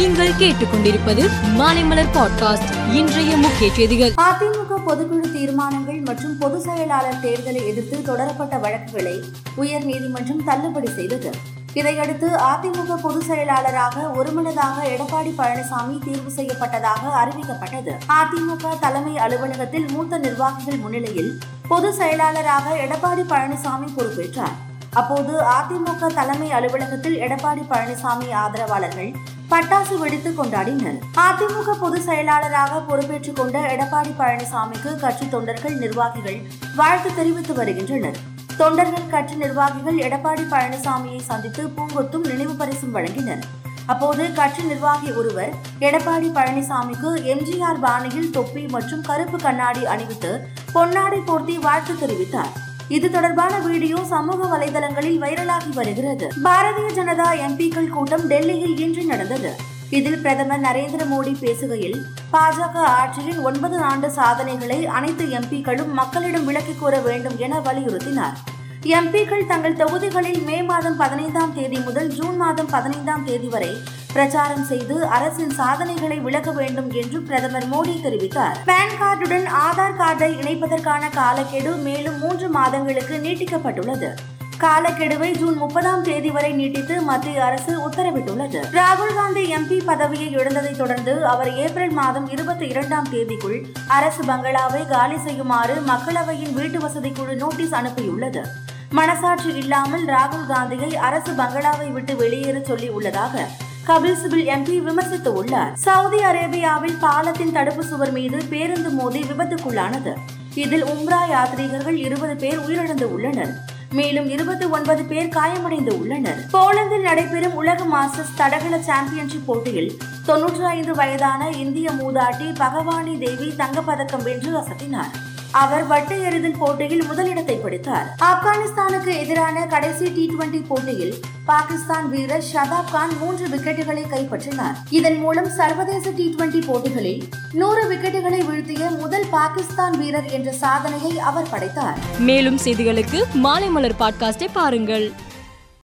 நீங்கள் கேட்டுக்கொண்டிருப்பது மாலைமலர் பாட்காஸ்ட் இன்றைய முக்கிய செய்திகள். அதிமுக பொதுக்குழு தீர்மானங்கள் மற்றும் பொதுச் செயலாளர் தேர்தலை எதிர்த்து தொடரப்பட்ட வழக்குகளை உயர் நீதிமன்றம் தள்ளுபடி செய்தது. இதையடுத்து அதிமுக பொதுச் செயலாளராக ஒருமனதாக எடப்பாடி பழனிசாமி தேர்வு செய்யப்பட்டதாக அறிவிக்கப்பட்டது. அதிமுக தலைமை அலுவலகத்தில் மூத்த நிர்வாகிகள் முன்னிலையில் பொதுச் செயலாளராக எடப்பாடி பழனிசாமி பொறுப்பேற்றார். அப்போது அதிமுக தலைமை அலுவலகத்தில் எடப்பாடி பழனிசாமி ஆதரவாளர்கள் பட்டாசு வெடித்து கொண்டாடினர். அதிமுக பொதுச் செயலாளராக பொறுப்பேற்றுக் கொண்ட எடப்பாடி பழனிசாமிக்கு கட்சி தொண்டர்கள் நிர்வாகிகள் வாழ்த்து தெரிவித்து வருகின்றனர். தொண்டர்கள் கட்சி நிர்வாகிகள் எடப்பாடி பழனிசாமியை சந்தித்து பூங்கொத்தும் நினைவு பரிசும் வழங்கினர். அப்போது கட்சி நிர்வாகி ஒருவர் எடப்பாடி பழனிசாமிக்கு எம்ஜிஆர் பாணியில் தொப்பி மற்றும் கருப்பு கண்ணாடி அணிவித்து பொன்னாடை போர்த்தி வாழ்த்து தெரிவித்தார். இது தொடர்பான வீடியோ சமூக வலைதளங்களில் வைரலாகி வருகிறது. பாரதிய ஜனதா எம்பிக்கள் கூட்டம் டெல்லியில் இன்று நடந்தது. இதில் பிரதமர் நரேந்திர மோடி பேசுகையில் பாஜக ஆட்சியின் ஒன்பது ஆண்டு சாதனைகளை அனைத்து எம்பிக்களும் மக்களிடம் விளக்கிக் கூற வேண்டும் என வலியுறுத்தினார். எம்பிக்கள் தங்கள் தொகுதிகளில் மே மாதம் பதினைந்தாம் தேதி முதல் ஜூன் மாதம் பதினைந்தாம் தேதி வரை பிரச்சாரம் செய்து அரசின் சாதனைகளை விளக்க வேண்டும் என்று பிரதமர் மோடி தெரிவித்தார். பான் கார்டுடன் ஆதார் கார்டை இணைப்பதற்கான காலக்கெடு மேலும் மூன்று மாதங்களுக்கு நீட்டிக்கப்பட்டுள்ளது. காலக்கெடுவை ஜூன் முப்பதாம் தேதி வரை நீட்டித்து மத்திய அரசு உத்தரவிட்டுள்ளது. ராகுல் காந்தி எம்பி பதவியை இழந்ததை தொடர்ந்து அவர் ஏப்ரல் மாதம் இருபத்தி இரண்டாம் தேதிக்குள் அரசு பங்களாவை காலி செய்யுமாறு மக்களவையின் வீட்டு வசதி குழு நோட்டீஸ் அனுப்பியுள்ளது. மனசாட்சி இல்லாமல் ராகுல் காந்தியை அரசு பங்களாவை விட்டு வெளியேற சொல்லி உள்ளதாக கபில் சிபில் எம்பி விமர்சித்து உள்ளார் சவுதி அரேபியாவில் பாலத்தின் தடுப்பு சுவர் மீது பேருந்து மோதி விபத்துக்குள்ளானது. இதில் உம்ரா யாத்ரீகர்கள் இருபது பேர் உயிரிழந்து உள்ளனர் மேலும் இருபத்தி ஒன்பது பேர் காயமடைந்து உள்ளனர் போலந்தில் நடைபெறும் உலக மாஸ்டர்ஸ் தடகள சாம்பியன்ஷிப் போட்டியில் தொன்னூற்றி ஐந்து வயதான இந்திய மூதாட்டி பகவானி தேவி தங்கப்பதக்கம் வென்று அசத்தினார். அவர் வட்டு எறிதல் போட்டியில் முதலிடத்தை பிடித்தார். ஆப்கானிஸ்தானுக்கு எதிரான கடைசி டி டுவெண்டி போட்டியில் பாகிஸ்தான் வீரர் ஷதாப் கான் மூன்று விக்கெட்டுகளை கைப்பற்றினார். இதன் மூலம் சர்வதேச டி டுவெண்டி போட்டிகளில் நூறு விக்கெட்டுகளை வீழ்த்திய முதல் பாகிஸ்தான் வீரர் என்ற சாதனையை அவர் படைத்தார். மேலும் செய்திகளுக்கு மாலைமலர் பாட்காஸ்டை பாருங்கள்.